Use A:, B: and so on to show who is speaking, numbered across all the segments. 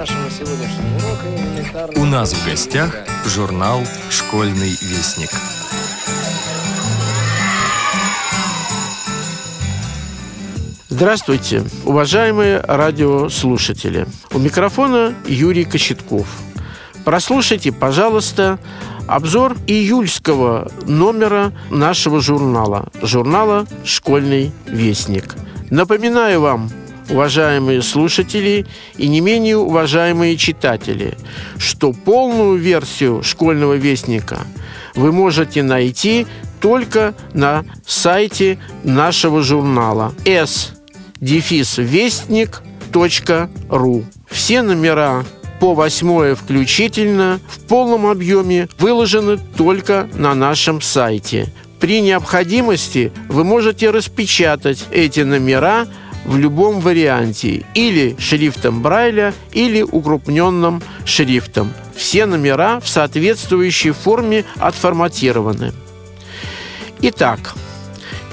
A: нашего сегодняшнего урока элементарно...
B: У нас в гостях журнал «Школьный вестник».
C: Здравствуйте, уважаемые радиослушатели. У микрофона Юрий Кочетков. Прослушайте, пожалуйста, обзор июльского номера нашего журнала, журнала «Школьный вестник». Напоминаю вам, уважаемые слушатели и не менее уважаемые читатели, что полную версию «Школьного вестника» вы можете найти только на сайте нашего журнала s вестник.ру. Все номера по восьмое включительно в полном объеме выложены только на нашем сайте. При необходимости вы можете распечатать эти номера в любом варианте или шрифтом Брайля, или укрупненным шрифтом. Все номера в соответствующей форме отформатированы. Итак,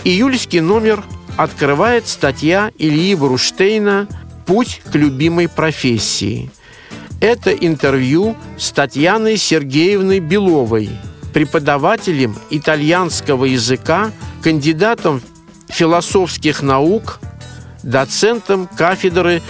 C: июльский номер открывает статья Ильи Бруштейна «Путь к любимой профессии». Это интервью с Татьяной Сергеевной Беловой, преподавателем итальянского языка, кандидатом философских наук, доцентом кафедры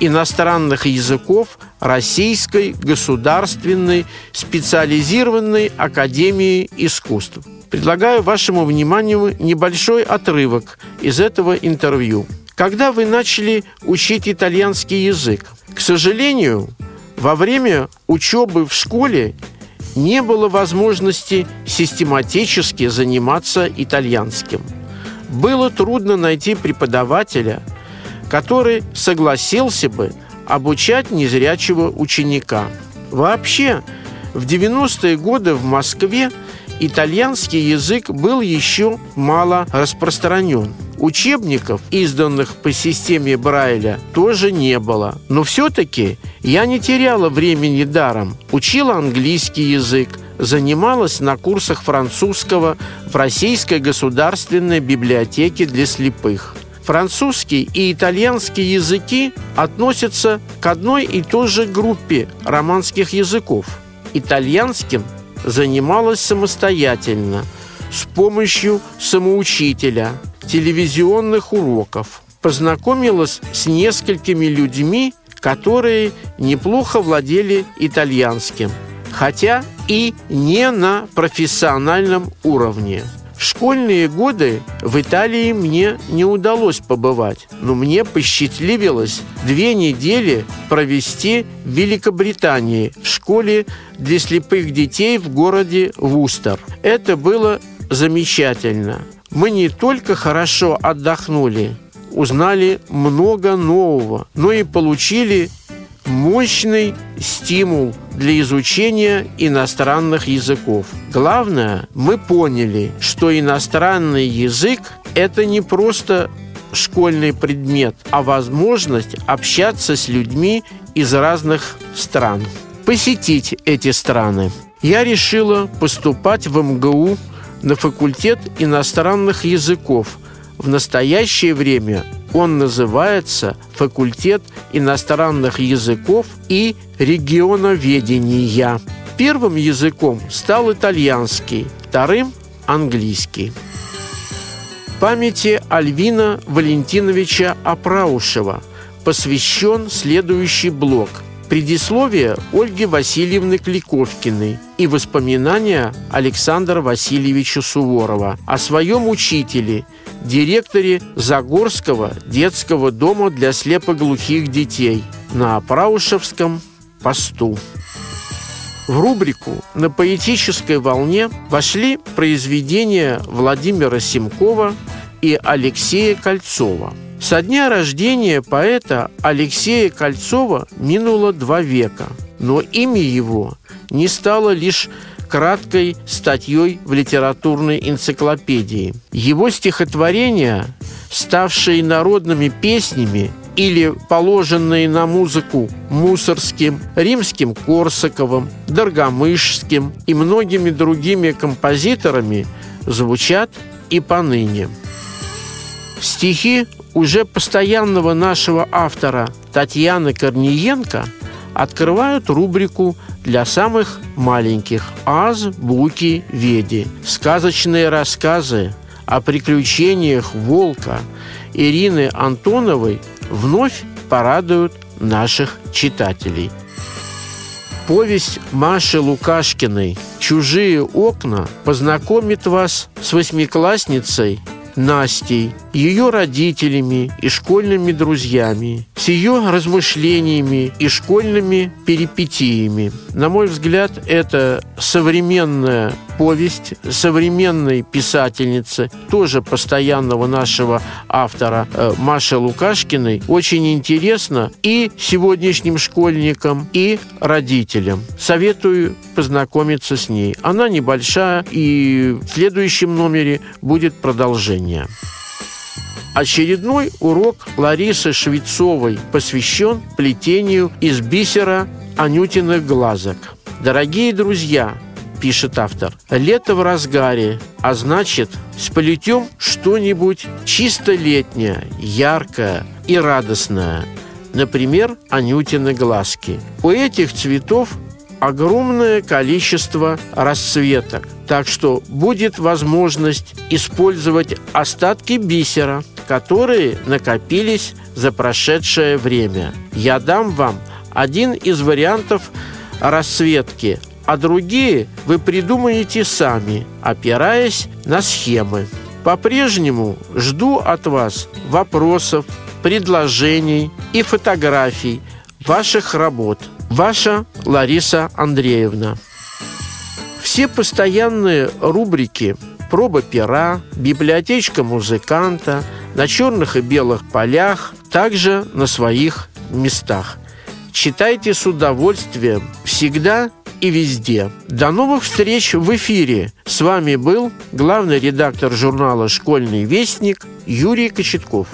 C: иностранных языков Российской государственной специализированной академии искусств. Предлагаю вашему вниманию небольшой отрывок из этого интервью. Когда вы начали учить итальянский язык? К сожалению, во время учебы в школе не было возможности систематически заниматься итальянским. Было трудно найти преподавателя, который согласился бы обучать незрячего ученика. Вообще, в 90-е годы в Москве итальянский язык был еще мало распространен. Учебников, изданных по системе Брайля, тоже не было. Но все-таки я не теряла времени даром. Учила английский язык, занималась на курсах французского в Российской государственной библиотеке для слепых. Французский и итальянский языки относятся к одной и той же группе романских языков. Итальянским занималась самостоятельно, с помощью самоучителя, телевизионных уроков. Познакомилась с несколькими людьми, которые неплохо владели итальянским, хотя и не на профессиональном уровне. Школьные годы в Италии мне не удалось побывать, но мне посчастливилось две недели провести в Великобритании в школе для слепых детей в городе Вустер. Это было замечательно. Мы не только хорошо отдохнули, узнали много нового, но и получили мощный стимул для изучения иностранных языков. Главное, мы поняли, что иностранный язык – это не просто школьный предмет, а возможность общаться с людьми из разных стран. Посетить эти страны. Я решила поступать в МГУ на факультет иностранных языков. В настоящее время он называется «Факультет иностранных языков и регионоведения». Первым языком стал итальянский, вторым – английский. Памяти Альвина Валентиновича Апраушева посвящен следующий блок – Предисловие Ольги Васильевны Кликовкиной и воспоминания Александра Васильевича Суворова о своем учителе, директоре Загорского детского дома для слепоглухих детей на Праушевском посту. В рубрику «На поэтической волне» вошли произведения Владимира Симкова и Алексея Кольцова. Со дня рождения поэта Алексея Кольцова минуло два века, но имя его не стало лишь краткой статьей в литературной энциклопедии. Его стихотворения, ставшие народными песнями или положенные на музыку Мусорским, Римским Корсаковым, Доргомышским и многими другими композиторами, звучат и поныне. Стихи уже постоянного нашего автора Татьяны Корниенко открывают рубрику для самых маленьких «Аз, Буки, Веди». Сказочные рассказы о приключениях волка Ирины Антоновой вновь порадуют наших читателей. Повесть Маши Лукашкиной «Чужие окна» познакомит вас с восьмиклассницей Настей, ее родителями и школьными друзьями, с ее размышлениями и школьными перипетиями. На мой взгляд, это современная повесть современной писательницы, тоже постоянного нашего автора э, Маши Лукашкиной, очень интересно и сегодняшним школьникам, и родителям. Советую познакомиться с ней. Она небольшая, и в следующем номере будет продолжение. Очередной урок Ларисы Швецовой посвящен плетению из бисера анютиных глазок. Дорогие друзья, пишет автор, лето в разгаре, а значит, сплетем что-нибудь чисто летнее, яркое и радостное. Например, анютины глазки. У этих цветов огромное количество расцветок, так что будет возможность использовать остатки бисера – которые накопились за прошедшее время. Я дам вам один из вариантов расцветки, а другие вы придумаете сами, опираясь на схемы. По-прежнему жду от вас вопросов, предложений и фотографий ваших работ. Ваша Лариса Андреевна. Все постоянные рубрики «Проба пера», «Библиотечка музыканта», на черных и белых полях, также на своих местах. Читайте с удовольствием всегда и везде. До новых встреч в эфире. С вами был главный редактор журнала «Школьный вестник» Юрий Кочетков.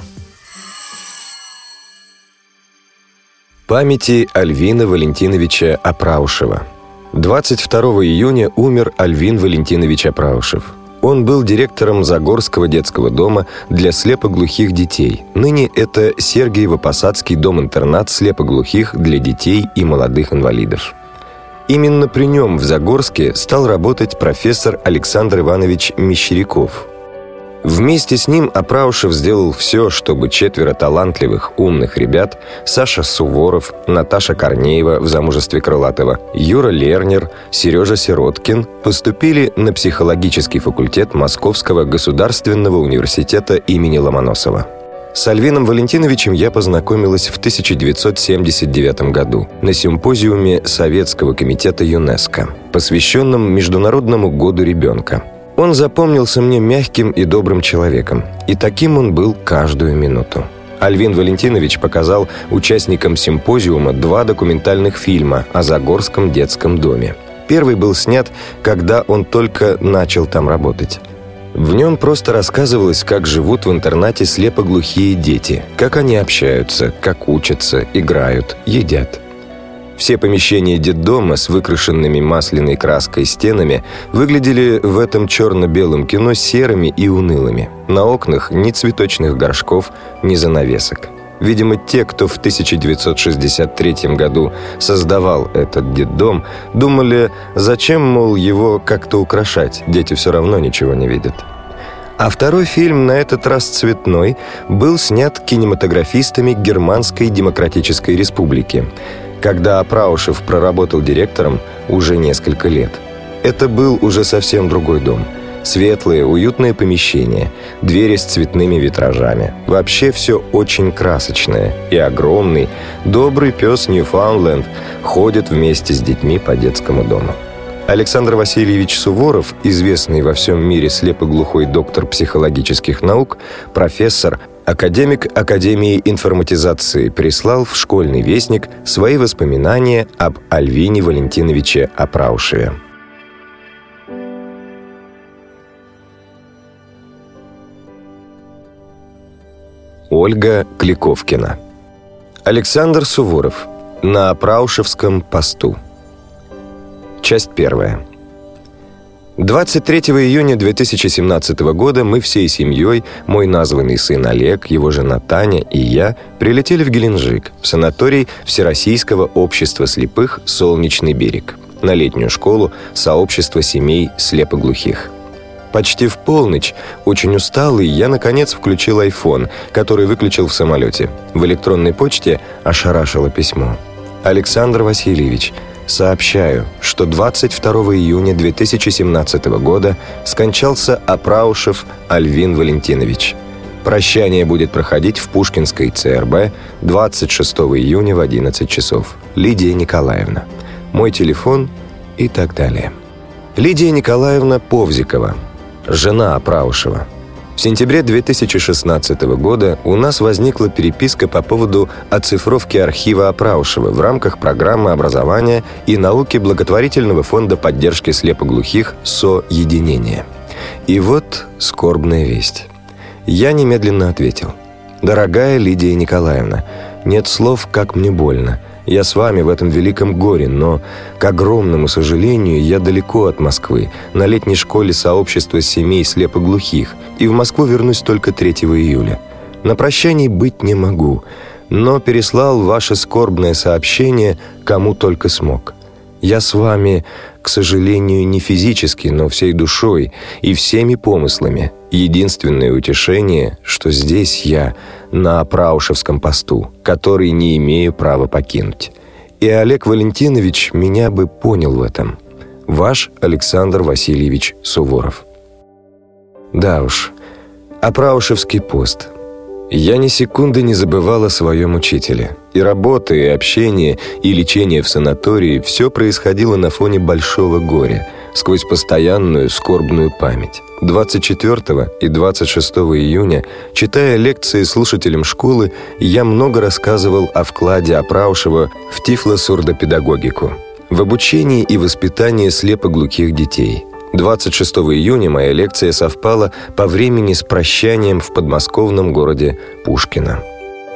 D: Памяти Альвина Валентиновича Апраушева. 22 июня умер Альвин Валентинович Апраушев – он был директором Загорского детского дома для слепоглухих детей. Ныне это Сергиево-Посадский дом-интернат слепоглухих для детей и молодых инвалидов. Именно при нем в Загорске стал работать профессор Александр Иванович Мещеряков – Вместе с ним Апраушев сделал все, чтобы четверо талантливых, умных ребят Саша Суворов, Наташа Корнеева в замужестве Крылатова, Юра Лернер, Сережа Сироткин поступили на психологический факультет Московского государственного университета имени Ломоносова. С Альвином Валентиновичем я познакомилась в 1979 году на симпозиуме Советского комитета ЮНЕСКО, посвященном Международному году ребенка – он запомнился мне мягким и добрым человеком, и таким он был каждую минуту. Альвин Валентинович показал участникам симпозиума два документальных фильма о Загорском детском доме. Первый был снят, когда он только начал там работать. В нем просто рассказывалось, как живут в интернате слепоглухие дети, как они общаются, как учатся, играют, едят – все помещения детдома с выкрашенными масляной краской стенами выглядели в этом черно-белом кино серыми и унылыми. На окнах ни цветочных горшков, ни занавесок. Видимо, те, кто в 1963 году создавал этот детдом, думали, зачем, мол, его как-то украшать, дети все равно ничего не видят. А второй фильм, на этот раз цветной, был снят кинематографистами Германской Демократической Республики когда Апраушев проработал директором уже несколько лет. Это был уже совсем другой дом. Светлые, уютные помещения, двери с цветными витражами. Вообще все очень красочное. И огромный, добрый пес Ньюфаундленд ходит вместе с детьми по детскому дому. Александр Васильевич Суворов, известный во всем мире слепоглухой доктор психологических наук, профессор, Академик Академии информатизации прислал в школьный вестник свои воспоминания об Альвине Валентиновиче Апраушеве. Ольга Кликовкина. Александр Суворов. На Апраушевском посту Часть первая 23 июня 2017 года мы всей семьей, мой названный сын Олег, его жена Таня и я, прилетели в Геленджик, в санаторий Всероссийского общества слепых «Солнечный берег», на летнюю школу сообщества семей слепоглухих. Почти в полночь, очень усталый, я, наконец, включил iPhone, который выключил в самолете. В электронной почте ошарашило письмо. «Александр Васильевич, сообщаю, что 22 июня 2017 года скончался Апраушев Альвин Валентинович. Прощание будет проходить в Пушкинской ЦРБ 26 июня в 11 часов. Лидия Николаевна. Мой телефон и так далее. Лидия Николаевна Повзикова, жена Апраушева. В сентябре 2016 года у нас возникла переписка по поводу оцифровки архива Апраушева в рамках программы образования и науки благотворительного фонда поддержки слепоглухих «Со-единение». И вот скорбная весть. Я немедленно ответил. «Дорогая Лидия Николаевна, нет слов, как мне больно. Я с вами в этом великом горе, но, к огромному сожалению, я далеко от Москвы, на летней школе сообщества семей слепоглухих, и в Москву вернусь только 3 июля. На прощании быть не могу, но переслал ваше скорбное сообщение кому только смог. Я с вами, к сожалению, не физически, но всей душой и всеми помыслами. Единственное утешение, что здесь я на Праушевском посту, который не имею права покинуть. И Олег Валентинович меня бы понял в этом. Ваш Александр Васильевич Суворов. Да уж, Апраушевский пост – я ни секунды не забывал о своем учителе. И работа, и общение, и лечение в санатории – все происходило на фоне большого горя, сквозь постоянную скорбную память. 24 и 26 июня, читая лекции слушателям школы, я много рассказывал о вкладе Апраушева в тифлосурдопедагогику, в обучении и воспитании слепоглухих детей – 26 июня моя лекция совпала по времени с прощанием в подмосковном городе Пушкино.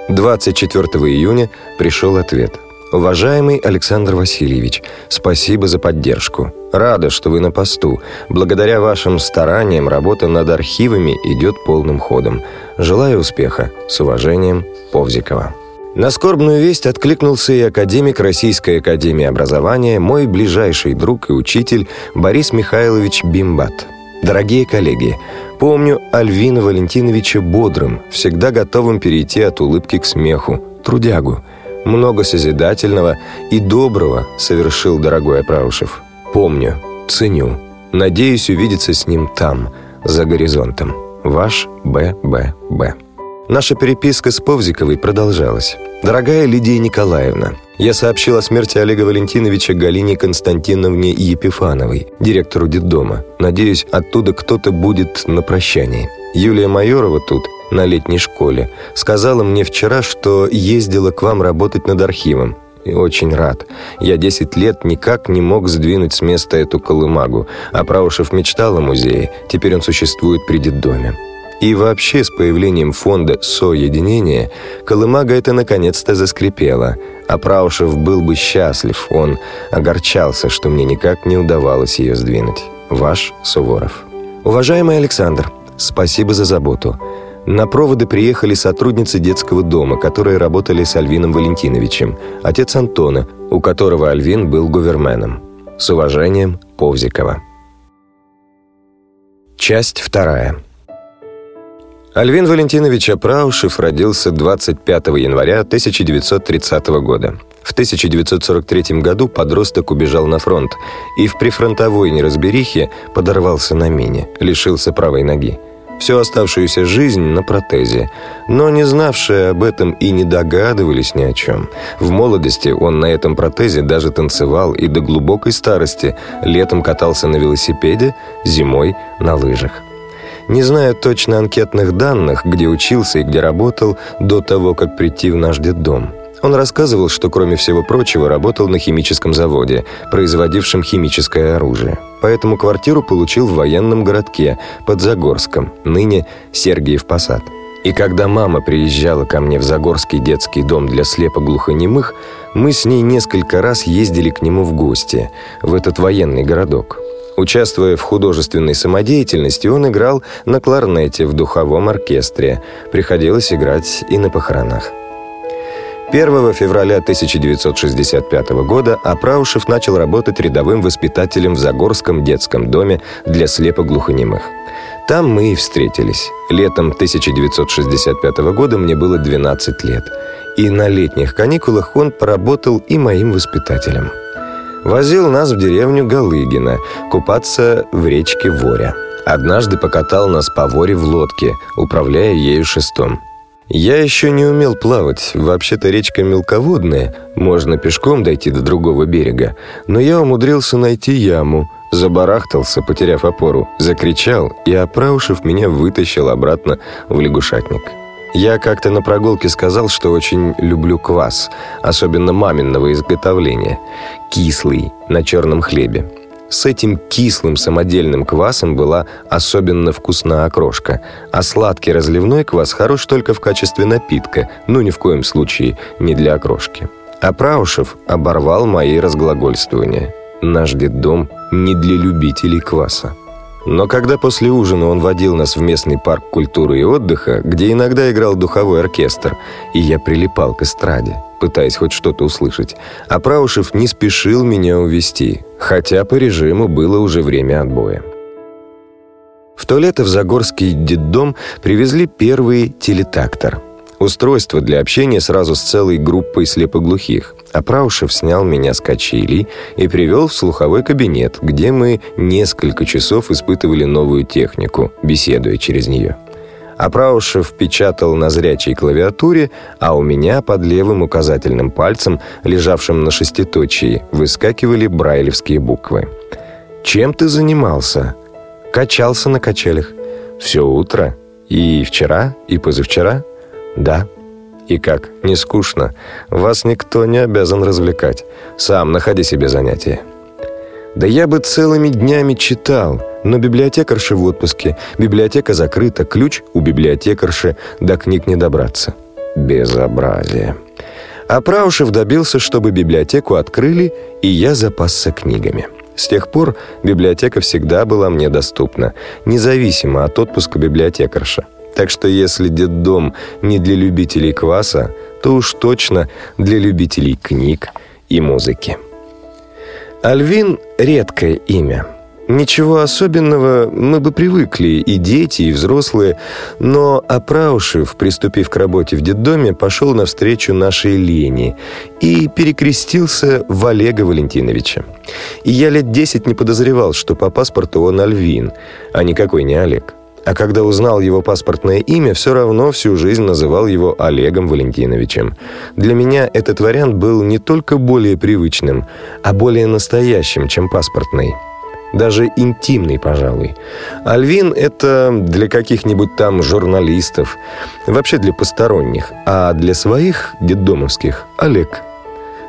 D: 24 июня пришел ответ. «Уважаемый Александр Васильевич, спасибо за поддержку. Рада, что вы на посту. Благодаря вашим стараниям работа над архивами идет полным ходом. Желаю успеха. С уважением, Повзикова». На скорбную весть откликнулся и академик Российской академии образования, мой ближайший друг и учитель Борис Михайлович Бимбат. Дорогие коллеги, помню Альвина Валентиновича бодрым, всегда готовым перейти от улыбки к смеху, трудягу. Много созидательного и доброго совершил дорогой Апраушев. Помню, ценю. Надеюсь увидеться с ним там, за горизонтом. Ваш Б.Б.Б. Наша переписка с Повзиковой продолжалась. «Дорогая Лидия Николаевна, я сообщил о смерти Олега Валентиновича Галине Константиновне Епифановой, директору детдома. Надеюсь, оттуда кто-то будет на прощании. Юлия Майорова тут, на летней школе, сказала мне вчера, что ездила к вам работать над архивом. И очень рад. Я 10 лет никак не мог сдвинуть с места эту колымагу, а Праушев мечтал о музее, теперь он существует при детдоме. И вообще с появлением фонда «Соединение» Колымага это наконец-то заскрипело, а Праушев был бы счастлив, он огорчался, что мне никак не удавалось ее сдвинуть. Ваш Суворов. Уважаемый Александр, спасибо за заботу. На проводы приехали сотрудницы детского дома, которые работали с Альвином Валентиновичем, отец Антона, у которого Альвин был гуверменом. С уважением, Повзикова. Часть вторая. Альвин Валентинович Апраушев родился 25 января 1930 года. В 1943 году подросток убежал на фронт и в прифронтовой неразберихе подорвался на мине, лишился правой ноги. Всю оставшуюся жизнь на протезе. Но не знавшие об этом и не догадывались ни о чем. В молодости он на этом протезе даже танцевал и до глубокой старости летом катался на велосипеде, зимой на лыжах. Не знаю точно анкетных данных, где учился и где работал до того, как прийти в наш детдом. Он рассказывал, что, кроме всего прочего, работал на химическом заводе, производившем химическое оружие. Поэтому квартиру получил в военном городке под Загорском, ныне Сергиев Посад. И когда мама приезжала ко мне в Загорский детский дом для слепоглухонемых, мы с ней несколько раз ездили к нему в гости, в этот военный городок. Участвуя в художественной самодеятельности, он играл на кларнете в духовом оркестре. Приходилось играть и на похоронах. 1 февраля 1965 года Апраушев начал работать рядовым воспитателем в Загорском детском доме для слепоглухонемых. Там мы и встретились. Летом 1965 года мне было 12 лет. И на летних каникулах он поработал и моим воспитателем. Возил нас в деревню Галыгина купаться в речке Воря. Однажды покатал нас по Воре в лодке, управляя ею шестом. Я еще не умел плавать, вообще-то речка мелководная, можно пешком дойти до другого берега, но я умудрился найти яму, забарахтался, потеряв опору, закричал, и Апраушев меня вытащил обратно в лягушатник. Я как-то на прогулке сказал, что очень люблю квас, особенно маминого изготовления. Кислый, на черном хлебе. С этим кислым самодельным квасом была особенно вкусна окрошка, а сладкий разливной квас хорош только в качестве напитка, ну ни в коем случае не для окрошки. А Праушев оборвал мои разглагольствования. Наш детдом не для любителей кваса. Но когда после ужина он водил нас в местный парк культуры и отдыха, где иногда играл духовой оркестр, и я прилипал к эстраде, пытаясь хоть что-то услышать, а Праушев не спешил меня увести, хотя по режиму было уже время отбоя. В то лето в Загорский детдом привезли первый телетактор – Устройство для общения сразу с целой группой слепоглухих. А Праушев снял меня с качелей и привел в слуховой кабинет, где мы несколько часов испытывали новую технику, беседуя через нее. А Праушев печатал на зрячей клавиатуре, а у меня под левым указательным пальцем, лежавшим на шеститочии, выскакивали брайлевские буквы. «Чем ты занимался?» «Качался на качелях. Все утро. И вчера, и позавчера». «Да». «И как? Не скучно? Вас никто не обязан развлекать. Сам находи себе занятия». «Да я бы целыми днями читал, но библиотекарша в отпуске, библиотека закрыта, ключ у библиотекарши, до книг не добраться». Безобразие. А Праушев добился, чтобы библиотеку открыли, и я запасся книгами. С тех пор библиотека всегда была мне доступна, независимо от отпуска библиотекарша. Так что если детдом не для любителей кваса, то уж точно для любителей книг и музыки. Альвин – редкое имя. Ничего особенного, мы бы привыкли, и дети, и взрослые, но Апраушев, приступив к работе в детдоме, пошел навстречу нашей Лене и перекрестился в Олега Валентиновича. И я лет десять не подозревал, что по паспорту он Альвин, а никакой не Олег. А когда узнал его паспортное имя, все равно всю жизнь называл его Олегом Валентиновичем. Для меня этот вариант был не только более привычным, а более настоящим, чем паспортный. Даже интимный, пожалуй. Альвин — это для каких-нибудь там журналистов, вообще для посторонних, а для своих, детдомовских, Олег —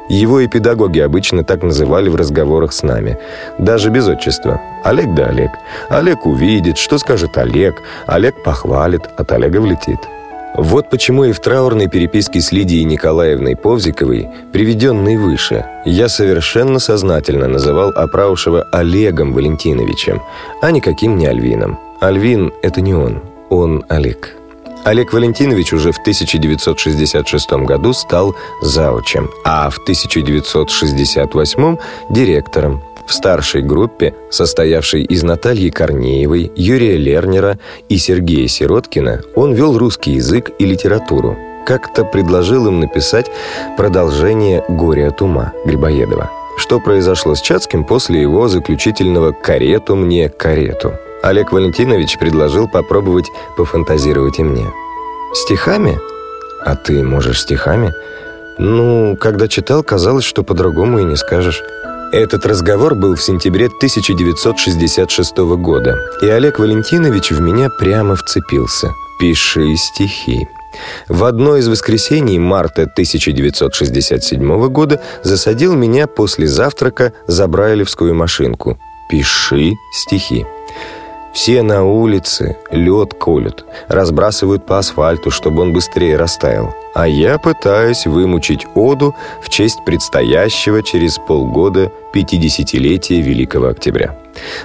D: его и педагоги обычно так называли в разговорах с нами. Даже без отчества. Олег да Олег. Олег увидит, что скажет Олег. Олег похвалит, от Олега влетит. Вот почему и в траурной переписке с Лидией Николаевной Повзиковой, приведенной выше, я совершенно сознательно называл Апраушева Олегом Валентиновичем, а никаким не Альвином. Альвин – это не он, он Олег. Олег Валентинович уже в 1966 году стал заучем, а в 1968 – директором. В старшей группе, состоявшей из Натальи Корнеевой, Юрия Лернера и Сергея Сироткина, он вел русский язык и литературу. Как-то предложил им написать продолжение «Горе от ума» Грибоедова. Что произошло с Чацким после его заключительного «карету мне, карету»? Олег Валентинович предложил попробовать пофантазировать и мне. «Стихами? А ты можешь стихами?» «Ну, когда читал, казалось, что по-другому и не скажешь». Этот разговор был в сентябре 1966 года, и Олег Валентинович в меня прямо вцепился. «Пиши стихи». В одно из воскресений марта 1967 года засадил меня после завтрака за брайлевскую машинку. «Пиши стихи». Все на улице лед колют, разбрасывают по асфальту, чтобы он быстрее растаял. А я пытаюсь вымучить оду в честь предстоящего через полгода 50-летия Великого Октября.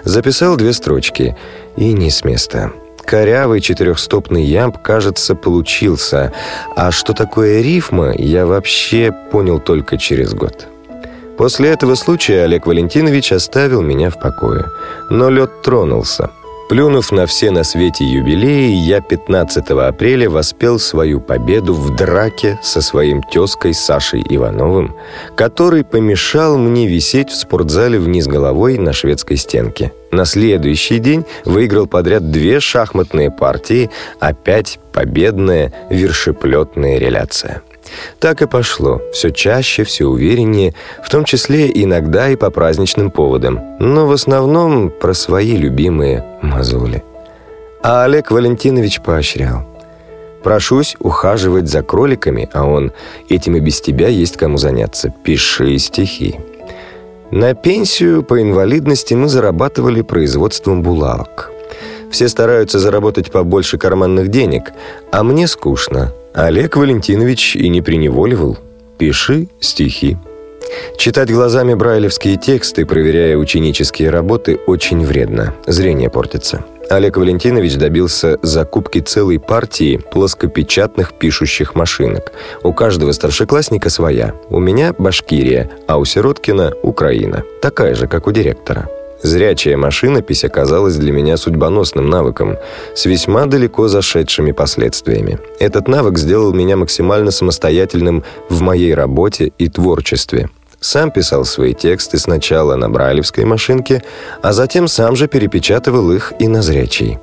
D: Записал две строчки и не с места. Корявый четырехстопный ямб, кажется, получился. А что такое рифма, я вообще понял только через год. После этого случая Олег Валентинович оставил меня в покое. Но лед тронулся – Плюнув на все на свете юбилеи, я 15 апреля воспел свою победу в драке со своим тезкой Сашей Ивановым, который помешал мне висеть в спортзале вниз головой на шведской стенке. На следующий день выиграл подряд две шахматные партии, опять победная вершеплетная реляция. Так и пошло, все чаще, все увереннее, в том числе иногда и по праздничным поводам, но в основном про свои любимые мозоли. А Олег Валентинович поощрял. «Прошусь ухаживать за кроликами, а он, этим и без тебя есть кому заняться, пиши стихи». На пенсию по инвалидности мы зарабатывали производством булавок. Все стараются заработать побольше карманных денег, а мне скучно, Олег Валентинович и не преневоливал. Пиши стихи. Читать глазами брайлевские тексты, проверяя ученические работы, очень вредно. Зрение портится. Олег Валентинович добился закупки целой партии плоскопечатных пишущих машинок. У каждого старшеклассника своя. У меня Башкирия, а у Сироткина Украина. Такая же, как у директора. Зрячая машинопись оказалась для меня судьбоносным навыком с весьма далеко зашедшими последствиями. Этот навык сделал меня максимально самостоятельным в моей работе и творчестве. Сам писал свои тексты сначала на брайлевской машинке, а затем сам же перепечатывал их и на зрячей.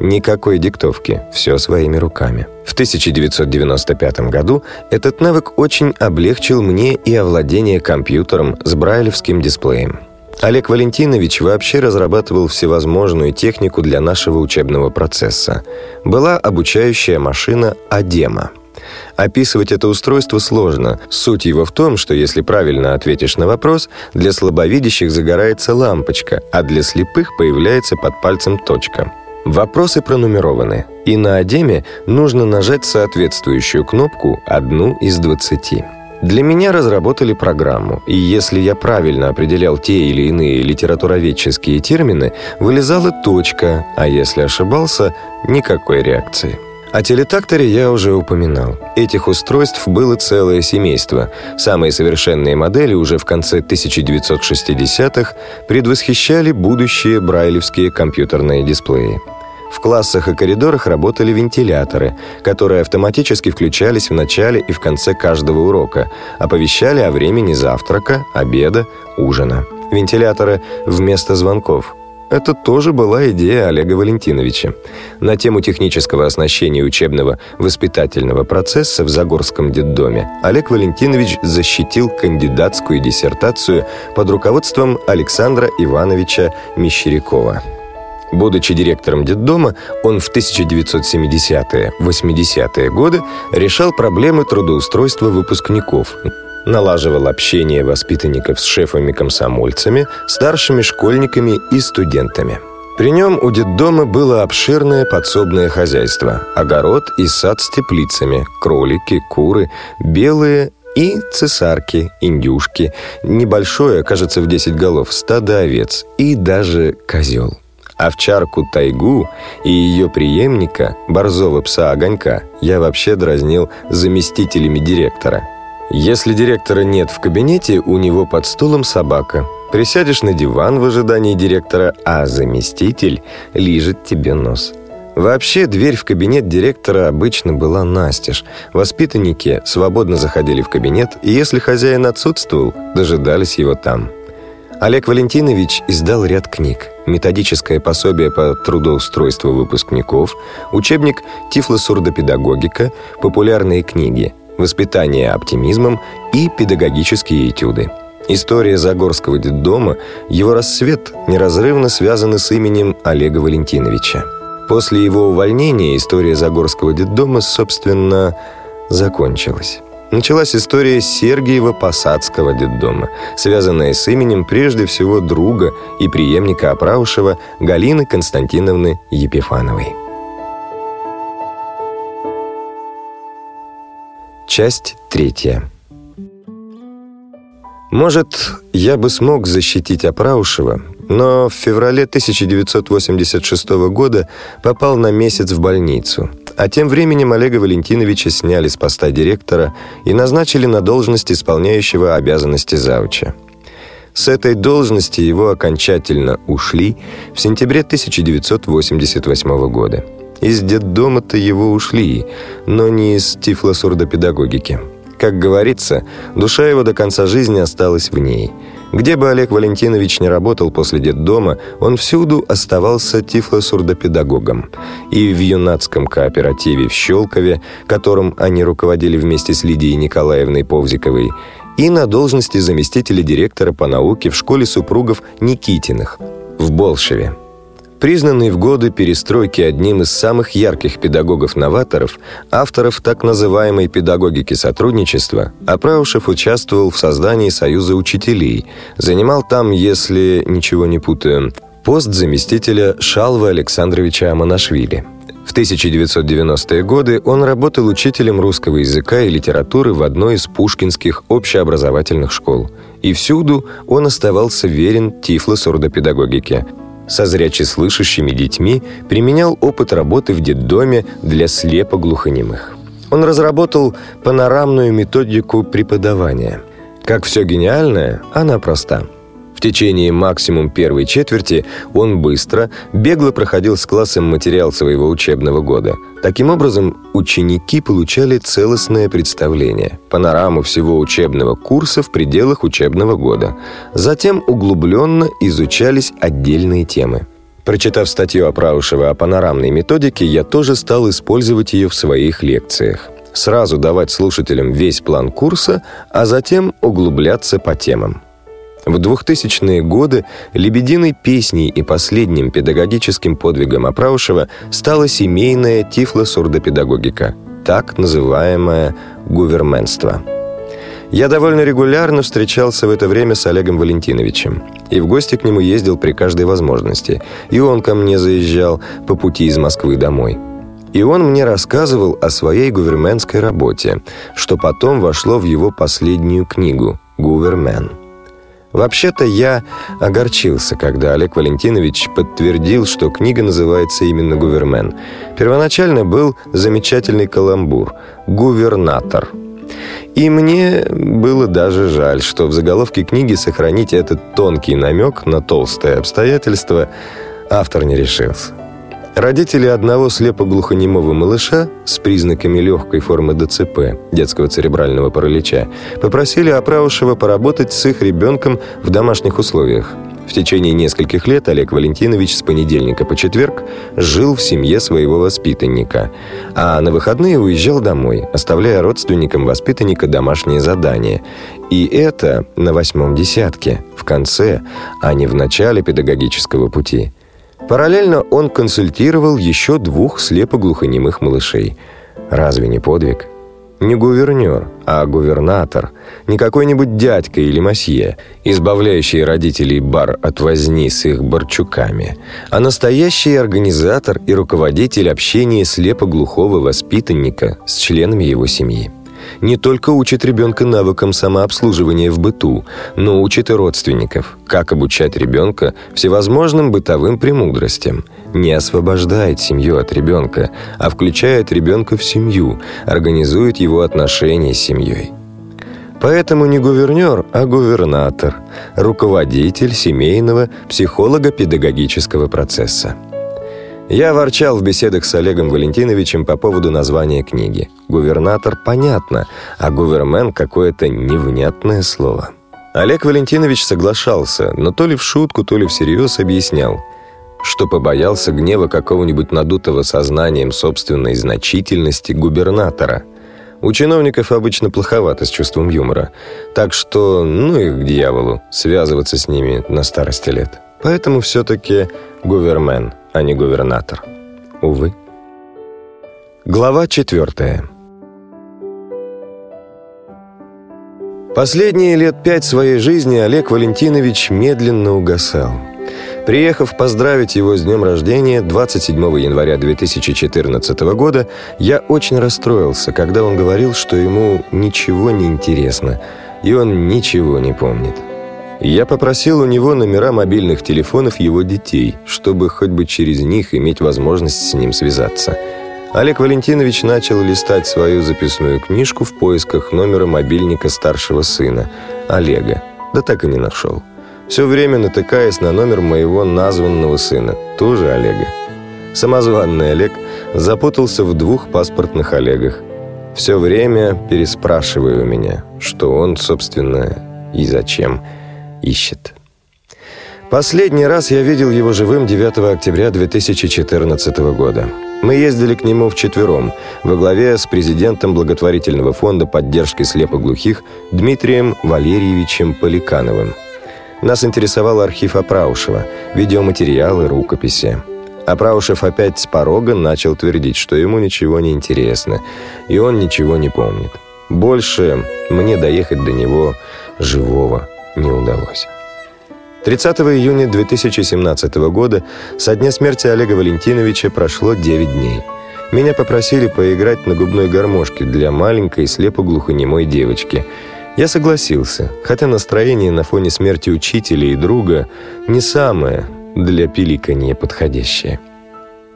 D: Никакой диктовки, все своими руками. В 1995 году этот навык очень облегчил мне и овладение компьютером с брайлевским дисплеем. Олег Валентинович вообще разрабатывал всевозможную технику для нашего учебного процесса. Была обучающая машина «Адема». Описывать это устройство сложно. Суть его в том, что если правильно ответишь на вопрос, для слабовидящих загорается лампочка, а для слепых появляется под пальцем точка. Вопросы пронумерованы, и на «Адеме» нужно нажать соответствующую кнопку одну из двадцати. Для меня разработали программу, и если я правильно определял те или иные литературоведческие термины, вылезала точка, а если ошибался – никакой реакции. О телетакторе я уже упоминал. Этих устройств было целое семейство. Самые совершенные модели уже в конце 1960-х предвосхищали будущие брайлевские компьютерные дисплеи. В классах и коридорах работали вентиляторы, которые автоматически включались в начале и в конце каждого урока, оповещали о времени завтрака, обеда, ужина. Вентиляторы вместо звонков. Это тоже была идея Олега Валентиновича. На тему технического оснащения учебного воспитательного процесса в Загорском детдоме Олег Валентинович защитил кандидатскую диссертацию под руководством Александра Ивановича Мещерякова. Будучи директором детдома, он в 1970-80-е годы решал проблемы трудоустройства выпускников, налаживал общение воспитанников с шефами-комсомольцами, старшими школьниками и студентами. При нем у детдома было обширное подсобное хозяйство, огород и сад с теплицами, кролики, куры, белые и цесарки, индюшки, небольшое, кажется, в 10 голов, стадо овец и даже козел. Овчарку Тайгу и ее преемника, борзого пса Огонька, я вообще дразнил заместителями директора. Если директора нет в кабинете, у него под стулом собака. Присядешь на диван в ожидании директора, а заместитель лижет тебе нос. Вообще, дверь в кабинет директора обычно была настежь. Воспитанники свободно заходили в кабинет, и если хозяин отсутствовал, дожидались его там. Олег Валентинович издал ряд книг. Методическое пособие по трудоустройству выпускников, учебник «Тифлосурдопедагогика», популярные книги «Воспитание оптимизмом» и педагогические этюды. История Загорского детдома, его рассвет неразрывно связаны с именем Олега Валентиновича. После его увольнения история Загорского детдома, собственно, закончилась. Началась история Сергиева-Посадского детдома, связанная с именем прежде всего друга и преемника Апраушева Галины Константиновны Епифановой. Часть третья. Может, я бы смог защитить Апраушева, но в феврале 1986 года попал на месяц в больницу. А тем временем Олега Валентиновича сняли с поста директора и назначили на должность исполняющего обязанности зауча. С этой должности его окончательно ушли в сентябре 1988 года. Из детдома-то его ушли, но не из тифлосурдопедагогики. Как говорится, душа его до конца жизни осталась в ней. Где бы Олег Валентинович не работал после детдома, он всюду оставался тифлосурдопедагогом. И в юнацком кооперативе в Щелкове, которым они руководили вместе с Лидией Николаевной Повзиковой, и на должности заместителя директора по науке в школе супругов Никитиных в Болшеве. Признанный в годы перестройки одним из самых ярких педагогов-новаторов, авторов так называемой педагогики сотрудничества, Апраушев участвовал в создании Союза учителей, занимал там, если ничего не путаю, пост заместителя Шалва Александровича Аманашвили. В 1990-е годы он работал учителем русского языка и литературы в одной из пушкинских общеобразовательных школ. И всюду он оставался верен тифло-сурдопедагогике – со зрячеслышащими детьми применял опыт работы в детдоме для слепо-глухонемых. Он разработал панорамную методику преподавания. Как все гениальное, она проста – течение максимум первой четверти он быстро, бегло проходил с классом материал своего учебного года. Таким образом, ученики получали целостное представление, панораму всего учебного курса в пределах учебного года. Затем углубленно изучались отдельные темы. Прочитав статью Апраушева о панорамной методике, я тоже стал использовать ее в своих лекциях. Сразу давать слушателям весь план курса, а затем углубляться по темам. В 2000-е годы лебединой песней и последним педагогическим подвигом Апраушева стала семейная тифло-сурдопедагогика, так называемое гуверменство. Я довольно регулярно встречался в это время с Олегом Валентиновичем. И в гости к нему ездил при каждой возможности. И он ко мне заезжал по пути из Москвы домой. И он мне рассказывал о своей гуверменской работе, что потом вошло в его последнюю книгу «Гувермен». Вообще-то я огорчился, когда Олег Валентинович подтвердил, что книга называется именно «Гувермен». Первоначально был замечательный каламбур «Гувернатор». И мне было даже жаль, что в заголовке книги сохранить этот тонкий намек на толстое обстоятельство автор не решился. Родители одного слепо-глухонемого малыша с признаками легкой формы ДЦП, детского церебрального паралича, попросили Апраушева поработать с их ребенком в домашних условиях. В течение нескольких лет Олег Валентинович с понедельника по четверг жил в семье своего воспитанника, а на выходные уезжал домой, оставляя родственникам воспитанника домашние задания. И это на восьмом десятке, в конце, а не в начале педагогического пути – Параллельно он консультировал еще двух слепоглухонемых малышей. Разве не подвиг? Не гувернер, а гувернатор. Не какой-нибудь дядька или масье, избавляющий родителей бар от возни с их барчуками, а настоящий организатор и руководитель общения слепоглухого воспитанника с членами его семьи не только учит ребенка навыкам самообслуживания в быту, но учит и родственников, как обучать ребенка всевозможным бытовым премудростям, не освобождает семью от ребенка, а включает ребенка в семью, организует его отношения с семьей. Поэтому не гувернер, а гувернатор, руководитель семейного психолого-педагогического процесса. Я ворчал в беседах с Олегом Валентиновичем по поводу названия книги. Гувернатор понятно, а гувермен какое-то невнятное слово. Олег Валентинович соглашался, но то ли в шутку, то ли всерьез объяснял, что побоялся гнева какого-нибудь надутого сознанием собственной значительности губернатора. У чиновников обычно плоховато с чувством юмора, так что ну их к дьяволу, связываться с ними на старости лет. Поэтому все-таки гувермен – а не губернатор. Увы. Глава четвертая. Последние лет пять своей жизни Олег Валентинович медленно угасал. Приехав поздравить его с днем рождения 27 января 2014 года, я очень расстроился, когда он говорил, что ему ничего не интересно, и он ничего не помнит. Я попросил у него номера мобильных телефонов его детей, чтобы хоть бы через них иметь возможность с ним связаться – Олег Валентинович начал листать свою записную книжку в поисках номера мобильника старшего сына, Олега. Да так и не нашел. Все время натыкаясь на номер моего названного сына, тоже Олега. Самозванный Олег запутался в двух паспортных Олегах. Все время переспрашивая у меня, что он, собственно, и зачем ищет. Последний раз я видел его живым 9 октября 2014 года. Мы ездили к нему вчетвером, во главе с президентом благотворительного фонда поддержки слепоглухих Дмитрием Валерьевичем Поликановым. Нас интересовал архив Апраушева, видеоматериалы, рукописи. Апраушев опять с порога начал твердить, что ему ничего не интересно, и он ничего не помнит. Больше мне доехать до него живого не удалось. 30 июня 2017 года со дня смерти Олега Валентиновича прошло 9 дней. Меня попросили поиграть на губной гармошке для маленькой слепо-глухонемой девочки. Я согласился, хотя настроение на фоне смерти учителя и друга не самое для пиликанья подходящее.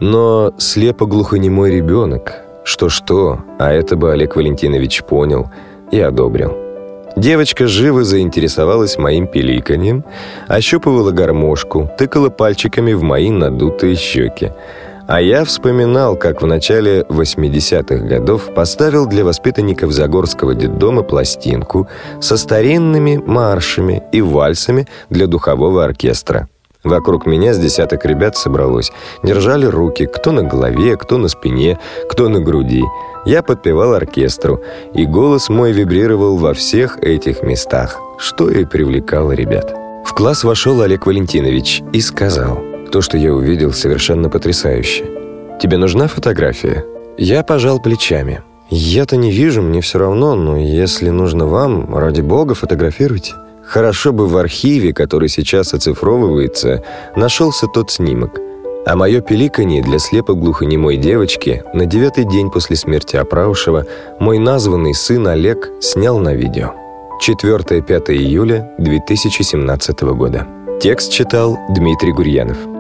D: Но слепо-глухонемой ребенок, что-что, а это бы Олег Валентинович понял и одобрил. Девочка живо заинтересовалась моим пиликаньем, ощупывала гармошку, тыкала пальчиками в мои надутые щеки. А я вспоминал, как в начале 80-х годов поставил для воспитанников Загорского детдома пластинку со старинными маршами и вальсами для духового оркестра. Вокруг меня с десяток ребят собралось. Держали руки, кто на голове, кто на спине, кто на груди – я подпевал оркестру, и голос мой вибрировал во всех этих местах, что и привлекало ребят. В класс вошел Олег Валентинович и сказал, то, что я увидел, совершенно потрясающе. «Тебе нужна фотография?» Я пожал плечами. «Я-то не вижу, мне все равно, но если нужно вам, ради бога, фотографируйте». Хорошо бы в архиве, который сейчас оцифровывается, нашелся тот снимок – а мое пеликанье для слепо-глухонемой девочки на девятый день после смерти Апраушева мой названный сын Олег снял на видео. 4-5 июля 2017 года. Текст читал Дмитрий Гурьянов.